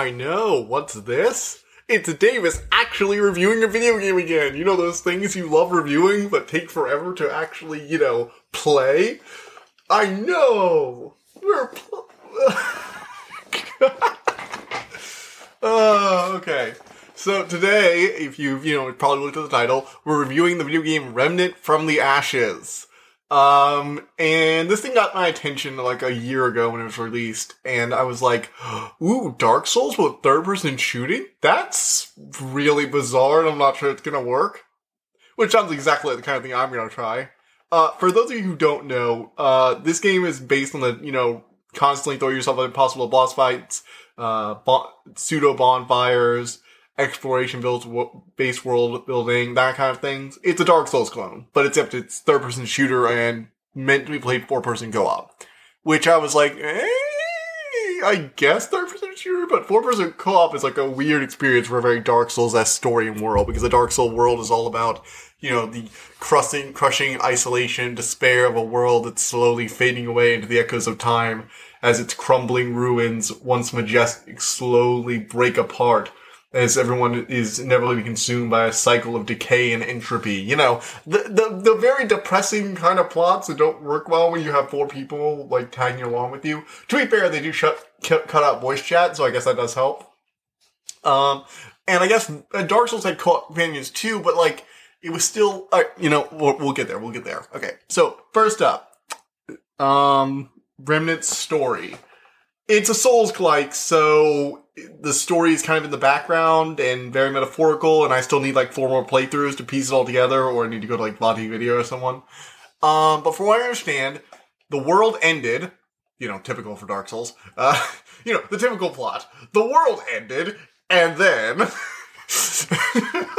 I know, what's this? It's Davis actually reviewing a video game again. You know those things you love reviewing but take forever to actually, you know, play? I know! We're pl- Oh, okay. So today, if you've, you know, probably looked at the title, we're reviewing the video game Remnant from the Ashes. Um, and this thing got my attention like a year ago when it was released, and I was like, ooh, Dark Souls with third person shooting? That's really bizarre, and I'm not sure it's gonna work. Which sounds exactly like the kind of thing I'm gonna try. Uh, for those of you who don't know, uh, this game is based on the, you know, constantly throw yourself at impossible boss fights, uh, pseudo bonfires, exploration builds, base world building, that kind of things. It's a Dark Souls clone, but except it's third person shooter and meant to be played four person co op. Which I was like, eh, I guess third person shooter, but four person co op is like a weird experience for a very Dark Souls esque story and world because the Dark Soul world is all about, you know, the crushing, crushing isolation, despair of a world that's slowly fading away into the echoes of time as its crumbling ruins, once majestic, slowly break apart as everyone is inevitably consumed by a cycle of decay and entropy. You know, the, the, the very depressing kind of plots that don't work well when you have four people, like, tagging along with you. To be fair, they do shut, cut out voice chat, so I guess that does help. Um, and I guess uh, Dark Souls had companions too, but like, it was still, uh, you know, we'll, we'll get there, we'll get there. Okay, so, first up, um, Remnant's story. It's a Souls-like, so the story is kind of in the background and very metaphorical, and I still need like four more playthroughs to piece it all together, or I need to go to like VaatiVidya or someone. Um, but from what I understand, the world ended, you know, typical for Dark Souls. Uh, you know, the typical plot. The world ended, and then.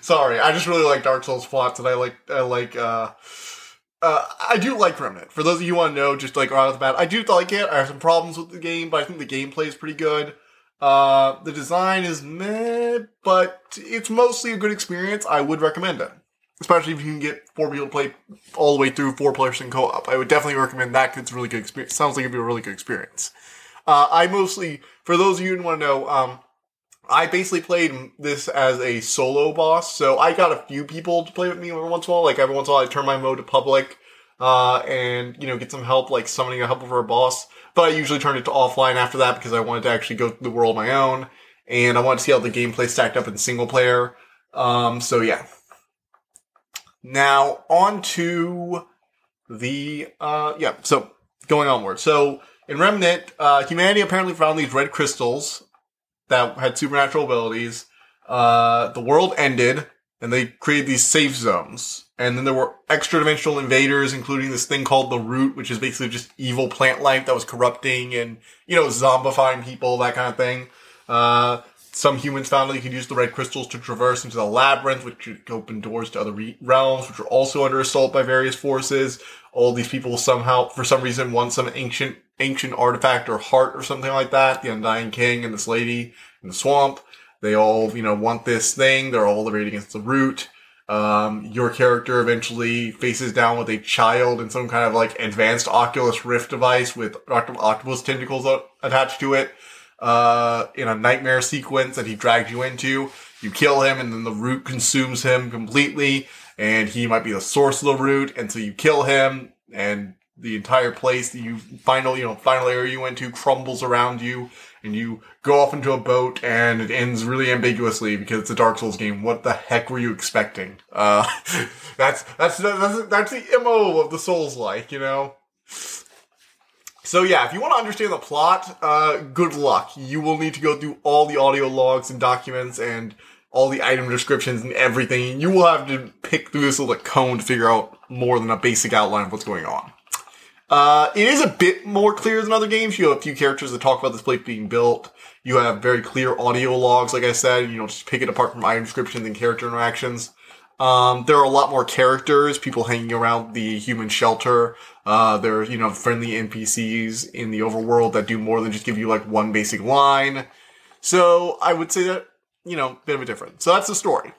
Sorry, I just really like Dark Souls plots, and I like I like uh, uh, I do like Remnant. For those of you who want to know, just like right off the bat, I do like it. I have some problems with the game, but I think the gameplay is pretty good. Uh, the design is meh, but it's mostly a good experience. I would recommend it, especially if you can get four people to play all the way through four players in co-op. I would definitely recommend that because it's a really good experience. Sounds like it'd be a really good experience. Uh, I mostly, for those of you who want to know, um, I basically played this as a solo boss, so I got a few people to play with me every once in a while. Like every once in a while, I turn my mode to public, uh, and you know get some help, like summoning a help for a boss. But I usually turned it to offline after that because I wanted to actually go through the world on my own, and I wanted to see how the gameplay stacked up in single player. Um, so yeah. Now on to the uh, yeah. So going onward. So in Remnant, uh, humanity apparently found these red crystals that had supernatural abilities. Uh, the world ended, and they created these safe zones. And then there were extra dimensional invaders, including this thing called the Root, which is basically just evil plant life that was corrupting and, you know, zombifying people, that kind of thing. Uh, some humans found that you could use the red crystals to traverse into the labyrinth, which could open doors to other re- realms, which are also under assault by various forces. All these people somehow, for some reason, want some ancient, ancient artifact or heart or something like that. The Undying King and this lady in the swamp. They all, you know, want this thing. They're all raiding against the root. Um, your character eventually faces down with a child in some kind of like advanced Oculus Rift device with oct- octopus tentacles attached to it. Uh, in a nightmare sequence that he drags you into. You kill him and then the root consumes him completely and he might be the source of the root. And so you kill him and the entire place that you final, you know, final area you went to crumbles around you and you go off into a boat and it ends really ambiguously because it's a Dark Souls game. What the heck were you expecting? Uh, that's, that's, that's, that's the MO of the Souls like, you know? So yeah, if you want to understand the plot, uh, good luck. You will need to go through all the audio logs and documents and all the item descriptions and everything. You will have to pick through this little cone to figure out more than a basic outline of what's going on. Uh, it is a bit more clear than other games. You have a few characters that talk about this place being built. You have very clear audio logs, like I said. You know, just pick it apart from item descriptions and character interactions. Um, there are a lot more characters, people hanging around the human shelter. Uh, there are, you know, friendly NPCs in the overworld that do more than just give you like one basic line. So I would say that, you know, bit of a difference. So that's the story.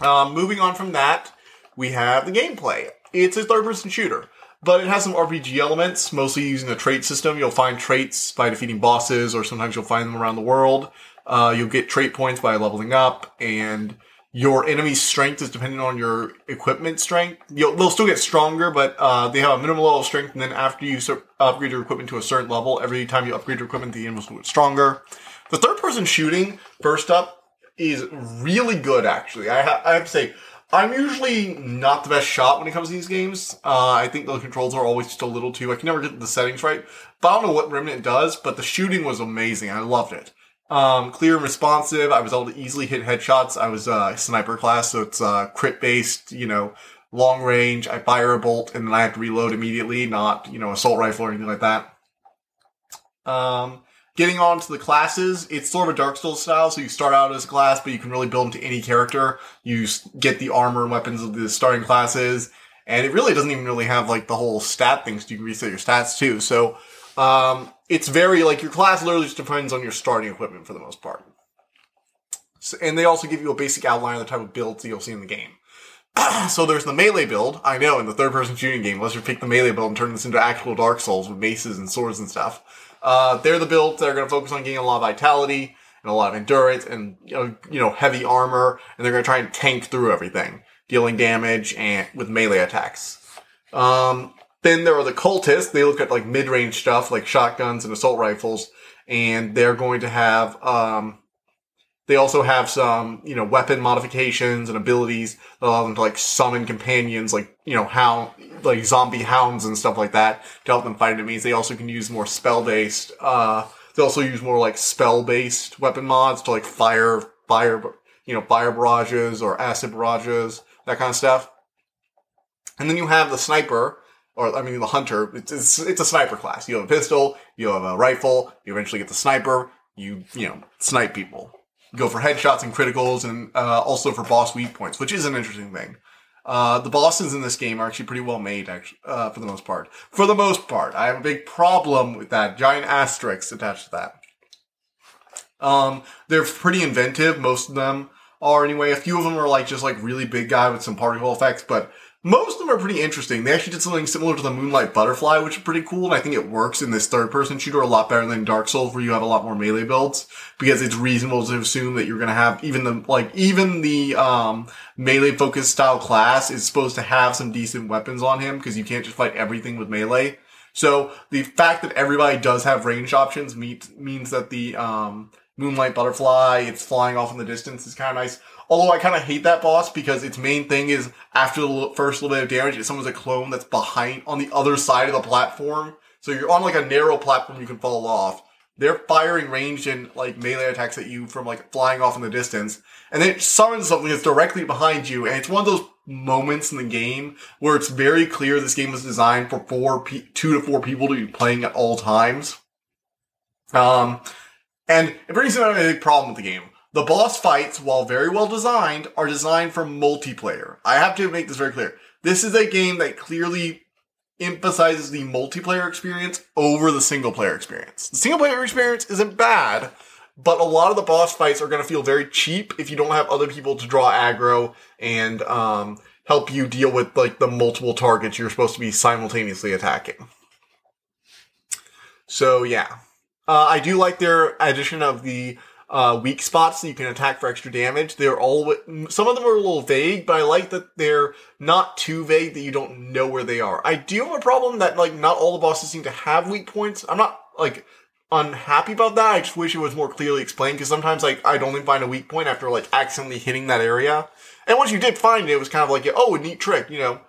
Um, moving on from that, we have the gameplay. It's a third person shooter. but it has some RPG elements, mostly using the trait system. You'll find traits by defeating bosses, or sometimes you'll find them around the world. Uh, you'll get trait points by leveling up, and your enemy's strength is dependent on your equipment strength. You'll, they'll still get stronger, but uh, they have a minimum level of strength, and then after you sur- upgrade your equipment to a certain level, every time you upgrade your equipment, the enemies will get stronger. The third person shooting, first up, is really good, actually. I, ha- I have to say, I'm usually not the best shot when it comes to these games. Uh, I think the controls are always just a little too. I can never get the settings right. But I don't know what Remnant does, but the shooting was amazing. I loved it. Um, clear and responsive. I was able to easily hit headshots. I was uh, sniper class, so it's uh, crit based. You know, long range. I fire a bolt and then I have to reload immediately, not you know assault rifle or anything like that. Um, getting on to the classes, it's sort of a Dark Souls style. So you start out as a class, but you can really build into any character. You get the armor and weapons of the starting classes, and it really doesn't even really have like the whole stat things. You can reset your stats too. So um, it's very like your class literally just depends on your starting equipment for the most part. So, and they also give you a basic outline of the type of builds that you'll see in the game. so there's the melee build. I know in the third person shooting game, let's just pick the melee build and turn this into actual Dark Souls with maces and swords and stuff. Uh, they're the builds that are going to focus on getting a lot of vitality and a lot of endurance and you know, you know heavy armor, and they're going to try and tank through everything, dealing damage and with melee attacks. Um, then there are the cultists. They look at like mid-range stuff like shotguns and assault rifles, and they're going to have. Um, they also have some, you know, weapon modifications and abilities that allow them to like summon companions, like you know, hound, like zombie hounds and stuff like that to help them fight enemies. They also can use more spell-based. Uh, they also use more like spell-based weapon mods to like fire, fire, you know, fire barrages or acid barrages, that kind of stuff. And then you have the sniper, or I mean the hunter. It's, it's it's a sniper class. You have a pistol, you have a rifle. You eventually get the sniper. You you know snipe people. Go for headshots and criticals, and uh, also for boss weak points, which is an interesting thing. Uh, the bosses in this game are actually pretty well made, actually, uh, for the most part. For the most part, I have a big problem with that giant asterisk attached to that. Um, they're pretty inventive. Most of them are anyway. A few of them are like just like really big guy with some particle effects, but most of them are pretty interesting. They actually did something similar to the Moonlight Butterfly, which is pretty cool, and I think it works in this third person shooter a lot better than Dark Souls, where you have a lot more melee builds, because it's reasonable to assume that you're gonna have even the, like, even the, um, melee focused style class is supposed to have some decent weapons on him, because you can't just fight everything with melee. So, the fact that everybody does have range options meet, means that the, um, Moonlight Butterfly, it's flying off in the distance is kind of nice. Although I kind of hate that boss because its main thing is after the first little bit of damage, it's someone's a clone that's behind on the other side of the platform. So you're on like a narrow platform you can fall off. They're firing ranged and like melee attacks at you from like flying off in the distance. And then it summons something that's directly behind you. And it's one of those moments in the game where it's very clear this game was designed for four, pe- two to four people to be playing at all times. Um, and it brings to a big problem with the game. The boss fights, while very well designed, are designed for multiplayer. I have to make this very clear. This is a game that clearly emphasizes the multiplayer experience over the single player experience. The single player experience isn't bad, but a lot of the boss fights are going to feel very cheap if you don't have other people to draw aggro and um, help you deal with like the multiple targets you're supposed to be simultaneously attacking. So yeah, uh, I do like their addition of the uh, weak spots that you can attack for extra damage. They're all some of them are a little vague, but I like that they're not too vague that you don't know where they are. I do have a problem that like not all the bosses seem to have weak points. I'm not like unhappy about that. I just wish it was more clearly explained because sometimes like I'd only find a weak point after like accidentally hitting that area. And once you did find it, it was kind of like, oh, a neat trick, you know.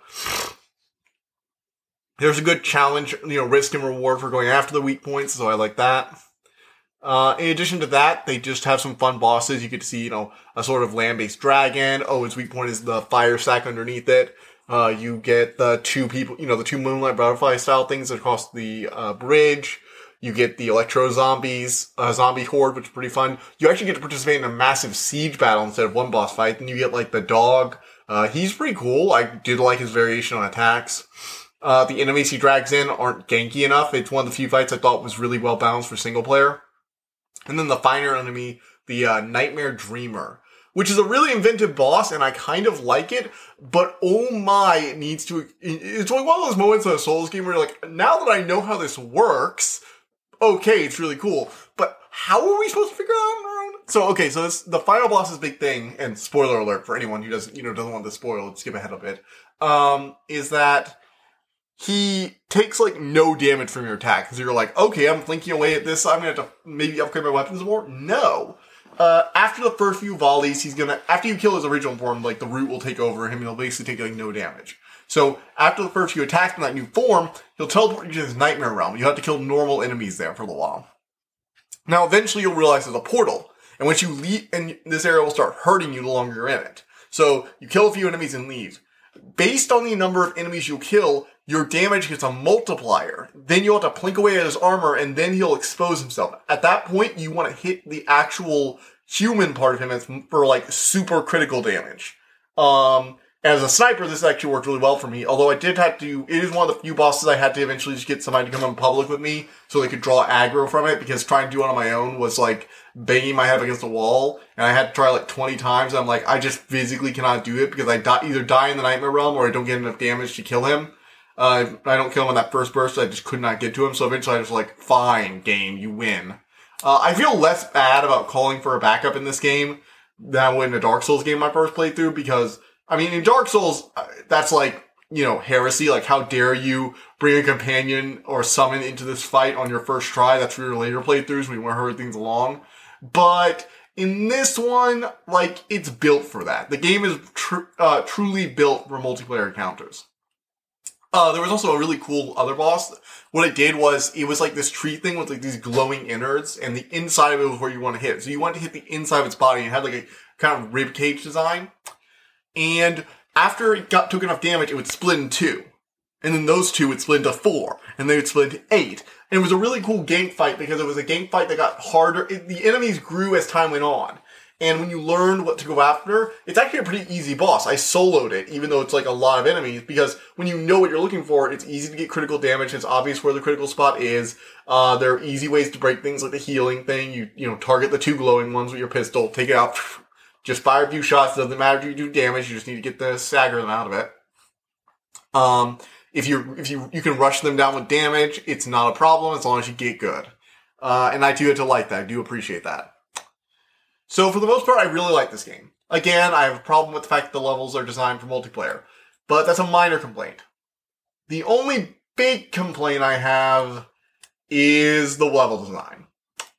There's a good challenge, you know, risk and reward for going after the weak points, so I like that. Uh, in addition to that, they just have some fun bosses. You get to see, you know, a sort of land-based dragon. Oh, its weak point is the fire sack underneath it. Uh, you get the two people, you know, the two moonlight butterfly style things across the uh, bridge. You get the electro zombies, uh, zombie horde, which is pretty fun. You actually get to participate in a massive siege battle instead of one boss fight. Then you get like the dog. Uh, he's pretty cool. I did like his variation on attacks. Uh, the enemies he drags in aren't ganky enough. It's one of the few fights I thought was really well balanced for single player. And then the final enemy, the uh, Nightmare Dreamer. which is a really inventive boss, and I kind of like it. But oh my, it needs to. It's like one of those moments in a Souls game where you're like, now that I know how this works, okay, it's really cool. But how are we supposed to figure it out on our own? So okay, so this, the final boss's big thing, and spoiler alert for anyone who doesn't, you know, doesn't want to spoil, skip ahead a bit, um, is that he takes like no damage from your attack because you're like, okay, I'm thinking away at this. I'm gonna have to maybe upgrade my weapons more. No. Uh, after the first few volleys, he's gonna after you kill his original form, like the root will take over him and he'll basically take like no damage. So after the first few attacks in that new form, he'll teleport you to his nightmare realm. You have to kill normal enemies there for a while. Now eventually you'll realize there's a portal, and once you leave, and this area will start hurting you the longer you're in it. So you kill a few enemies and leave. Based on the number of enemies you kill, your damage gets a multiplier. Then you'll have to plink away at his armor and then he'll expose himself. At that point, you want to hit the actual human part of him for like super critical damage. Um, as a sniper, this actually worked really well for me. Although I did have to, it is one of the few bosses I had to eventually just get somebody to come in public with me so they could draw aggro from it because trying to do it on my own was like banging my head against the wall. And I had to try like 20 times. I'm like, I just physically cannot do it because I die, either die in the nightmare realm or I don't get enough damage to kill him. Uh, I don't kill him in that first burst. I just could not get to him. So eventually I was like, fine, game, you win. Uh, I feel less bad about calling for a backup in this game than when a Dark Souls game I first played through because, I mean, in Dark Souls, uh, that's like, you know, heresy. Like, how dare you bring a companion or summon into this fight on your first try? That's for your later playthroughs when you want to hurry things along. But in this one, like, it's built for that. The game is tr- uh, truly built for multiplayer encounters. Uh, there was also a really cool other boss. What it did was it was like this tree thing with like these glowing innards, and the inside of it was where you want to hit. So you want to hit the inside of its body, and it had like a kind of rib cage design. And after it got took enough damage, it would split in two, and then those two would split into four, and they would split into eight. And it was a really cool game fight because it was a game fight that got harder. It, the enemies grew as time went on. And when you learn what to go after, it's actually a pretty easy boss. I soloed it, even though it's like a lot of enemies, because when you know what you're looking for, it's easy to get critical damage. It's obvious where the critical spot is. Uh, there are easy ways to break things like the healing thing. You, you know, target the two glowing ones with your pistol, take it out, just fire a few shots. It Doesn't matter if you do damage. You just need to get the stagger them out of it. Um, if you if you you can rush them down with damage, it's not a problem as long as you get good. Uh, and I do have to like that. I do appreciate that. So for the most part, I really like this game. Again, I have a problem with the fact that the levels are designed for multiplayer, but that's a minor complaint. The only big complaint I have is the level design.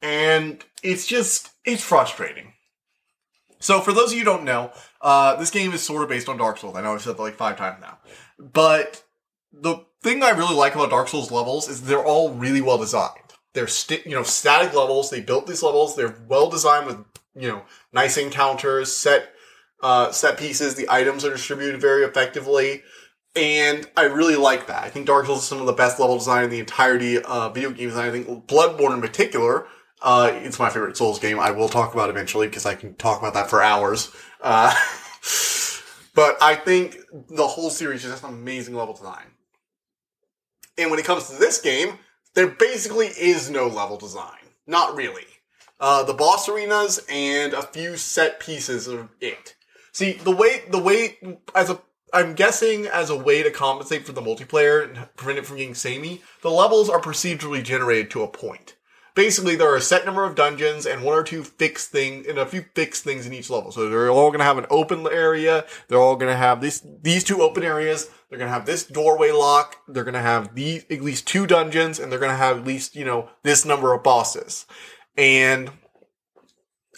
And it's just, it's frustrating. So for those of you who don't know, uh, this game is sort of based on Dark Souls. I know I've said that like five times now. But the thing I really like about Dark Souls levels is they're all really well designed. They're st- you know static levels. They built these levels. They're well designed with you know, nice encounters, set uh, set pieces. The items are distributed very effectively, and I really like that. I think Dark Souls is some of the best level design in the entirety of video games. And I think Bloodborne in particular, uh, it's my favorite Souls game. I will talk about eventually because I can talk about that for hours. Uh, but I think the whole series is just an amazing level design. And when it comes to this game, there basically is no level design. Not really uh, the boss arenas, and a few set pieces of it. See, the way, the way, as a, I'm guessing as a way to compensate for the multiplayer and prevent it from getting samey, the levels are procedurally generated to a point. Basically, there are a set number of dungeons and one or two fixed things, and a few fixed things in each level. So they're all gonna have an open area, they're all gonna have this, these two open areas, they're gonna have this doorway lock, they're gonna have these, at least two dungeons, and they're gonna have at least, you know, this number of bosses. And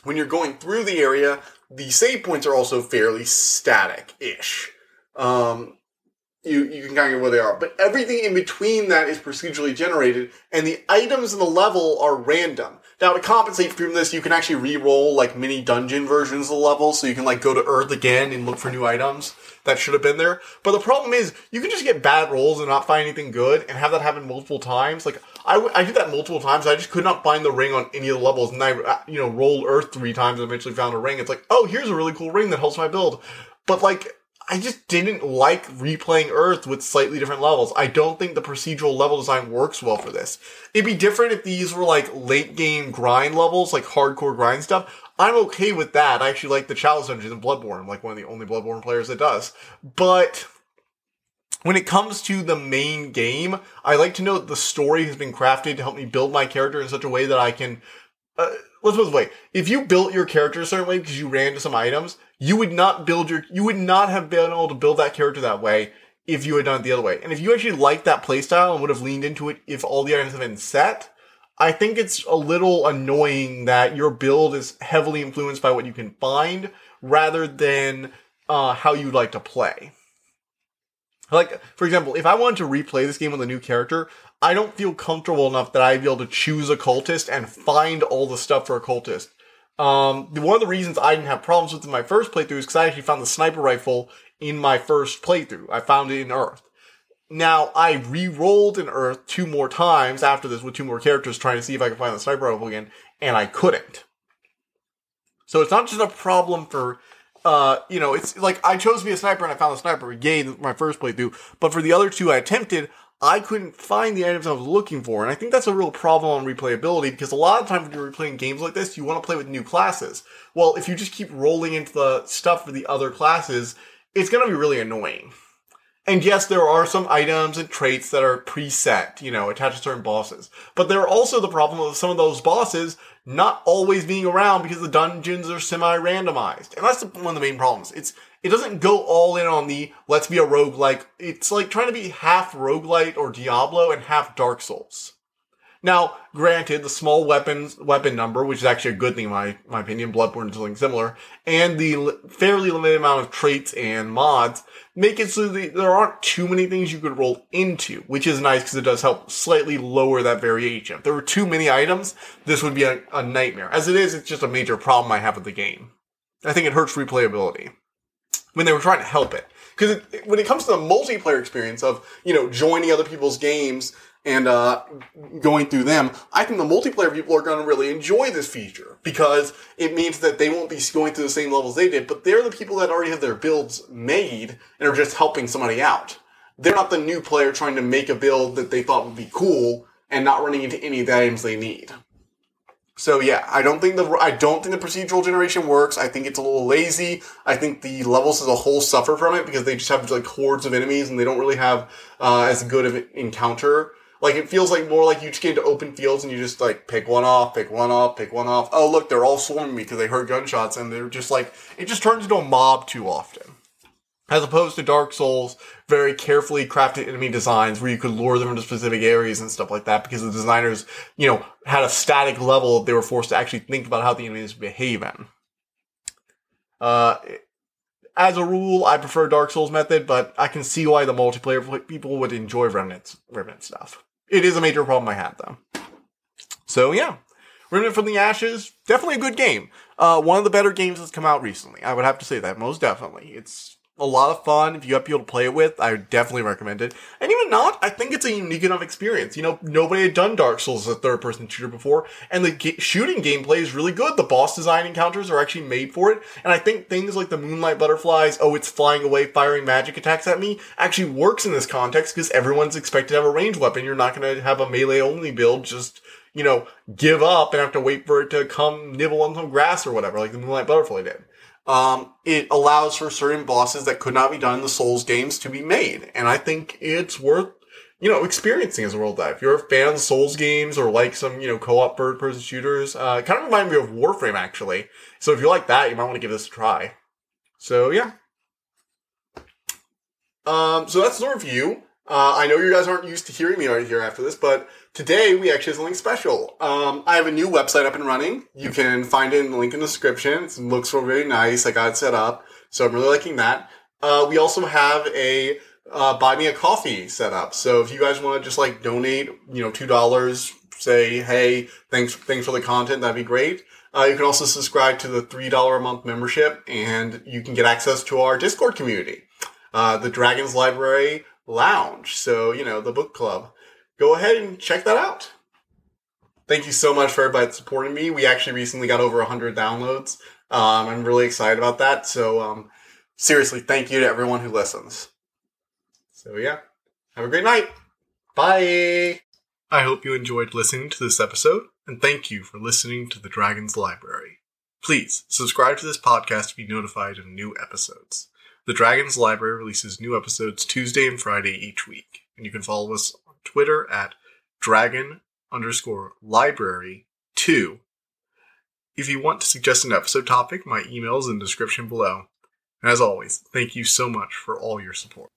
when you're going through the area, the save points are also fairly static-ish. Um, you, you can kind of get where they are. But everything in between that is procedurally generated, and the items in the level are random. Now, to compensate from this, you can actually re-roll like mini dungeon versions of the level, so you can like go to Earth again and look for new items that should have been there. But the problem is, you can just get bad rolls and not find anything good, and have that happen multiple times. Like I, I did that multiple times. I just could not find the ring on any of the levels, and I uh, you know rolled Earth three times and eventually found a ring. It's like, oh, here's a really cool ring that helps my build. But like, I just didn't like replaying Earth with slightly different levels. I don't think the procedural level design works well for this. It'd be different if these were like late game grind levels, like hardcore grind stuff. I'm okay with that. I actually like the challenge dungeons in Bloodborne. I'm like one of the only Bloodborne players that does. But when it comes to the main game, I like to know that the story has been crafted to help me build my character in such a way that I can. Uh, let's put it this way: if you built your character a certain way because you ran to some items, you would not build your, you would not have been able to build that character that way if you had done it the other way. And if you actually liked that playstyle and would have leaned into it if all the items had been set, I think it's a little annoying that your build is heavily influenced by what you can find rather than uh, how you'd like to play. Like, for example, if I wanted to replay this game with a new character, I don't feel comfortable enough that I'd be able to choose a cultist and find all the stuff for a cultist. Um, one of the reasons I didn't have problems with my first playthrough is because I actually found the sniper rifle in my first playthrough. I found it in Earth. Now, I re-rolled in Earth two more times after this with two more characters trying to see if I could find the sniper rifle again, and I couldn't. So it's not just a problem for, uh, you know, it's like I chose to be a sniper and I found the sniper. Yay, my first playthrough. But for the other two I attempted, I couldn't find the items I was looking for. And I think that's a real problem on replayability because a lot of times when you're replaying games like this, you want to play with new classes. Well, if you just keep rolling into the stuff for the other classes, it's going to be really annoying. And yes, there are some items and traits that are preset, you know, attached to certain bosses. But there are also the problem of some of those bosses not always being around because the dungeons are semi-randomized. And that's one of the main problems. It's it doesn't go all in on the let's be a rogue like it's like trying to be half roguelite or Diablo and half Dark Souls. Now, granted, the small weapons weapon number, which is actually a good thing in my my opinion, Bloodborne is something similar, and the fairly limited amount of traits and mods make it so that there aren't too many things you could roll into, which is nice because it does help slightly lower that variation. If there were too many items, this would be a, a nightmare. As it is, it's just a major problem I have with the game. I think it hurts replayability when they were trying to help it. Because when it comes to the multiplayer experience of, you know, joining other people's games and uh, going through them, I think the multiplayer people are going to really enjoy this feature because it means that they won't be going through the same levels they did, but they're the people that already have their builds made and are just helping somebody out. They're not the new player trying to make a build that they thought would be cool and not running into any of the items they need. So yeah, I don't think the I don't think the procedural generation works. I think it's a little lazy. I think the levels as a whole suffer from it because they just have like hordes of enemies and they don't really have uh, as good of an encounter. Like it feels like more like you just get into open fields and you just like pick one off, pick one off, pick one off. Oh look, they're all swarming me because they heard gunshots and they're just like it just turns into a mob too often. As opposed to Dark Souls, very carefully crafted enemy designs where you could lure them into specific areas and stuff like that because the designers, you know, had a static level that they were forced to actually think about how the enemies behave in. Uh, as a rule, I prefer Dark Souls method, but I can see why the multiplayer people would enjoy Remnant, Remnant stuff. It is a major problem I had though. So yeah, Remnant from the Ashes, definitely a good game. Uh, one of the better games that's come out recently. I would have to say that most definitely. It's a lot of fun. If you have people to play it with, I would definitely recommend it. And even not, I think it's a unique enough experience. You know, nobody had done Dark Souls as a third person shooter before, and the ga- shooting gameplay is really good. The boss design encounters are actually made for it, and I think things like the Moonlight Butterflies, oh, it's flying away, firing magic attacks at me, actually works in this context because everyone's expected to have a ranged weapon. You're not going to have a melee only build, just you know, give up and have to wait for it to come nibble on some grass or whatever, like the Moonlight Butterfly did um, it allows for certain bosses that could not be done in the Souls games to be made. And I think it's worth, you know, experiencing as a world dive. If you're a fan of Souls games or like some, you know, co-op third person shooters, uh, kind of remind me of Warframe actually. So if you like that, you might want to give this a try. So yeah. Um, so that's the review. Uh, I know you guys aren't used to hearing me right here after this, but Today, we actually have something special. Um, I have a new website up and running. You can find it in the link in the description. It looks really nice. I got it set up. So I'm really liking that. Uh, we also have a uh, buy me a coffee set up. So if you guys want to just like donate, you know, two dollars, say, hey, thanks, thanks for the content, that'd be great. Uh, you can also subscribe to the three dollar a month membership, and you can get access to our Discord community, uh, the Dragons Library Lounge. So you know, the book club go ahead and check that out. Thank you so much for everybody supporting me. We actually recently got over 100 downloads. Um, I'm really excited about that. So, um, seriously, thank you to everyone who listens. So yeah, have a great night. Bye. I hope you enjoyed listening to this episode, and thank you for listening to the Dragon's Library. Please subscribe to this podcast to be notified of new episodes. The Dragon's Library releases new episodes Tuesday and Friday each week, and you can follow us on Twitter at dragon underscore library two. If you want to suggest an episode topic, my email is in the description below. And as always, thank you so much for all your support.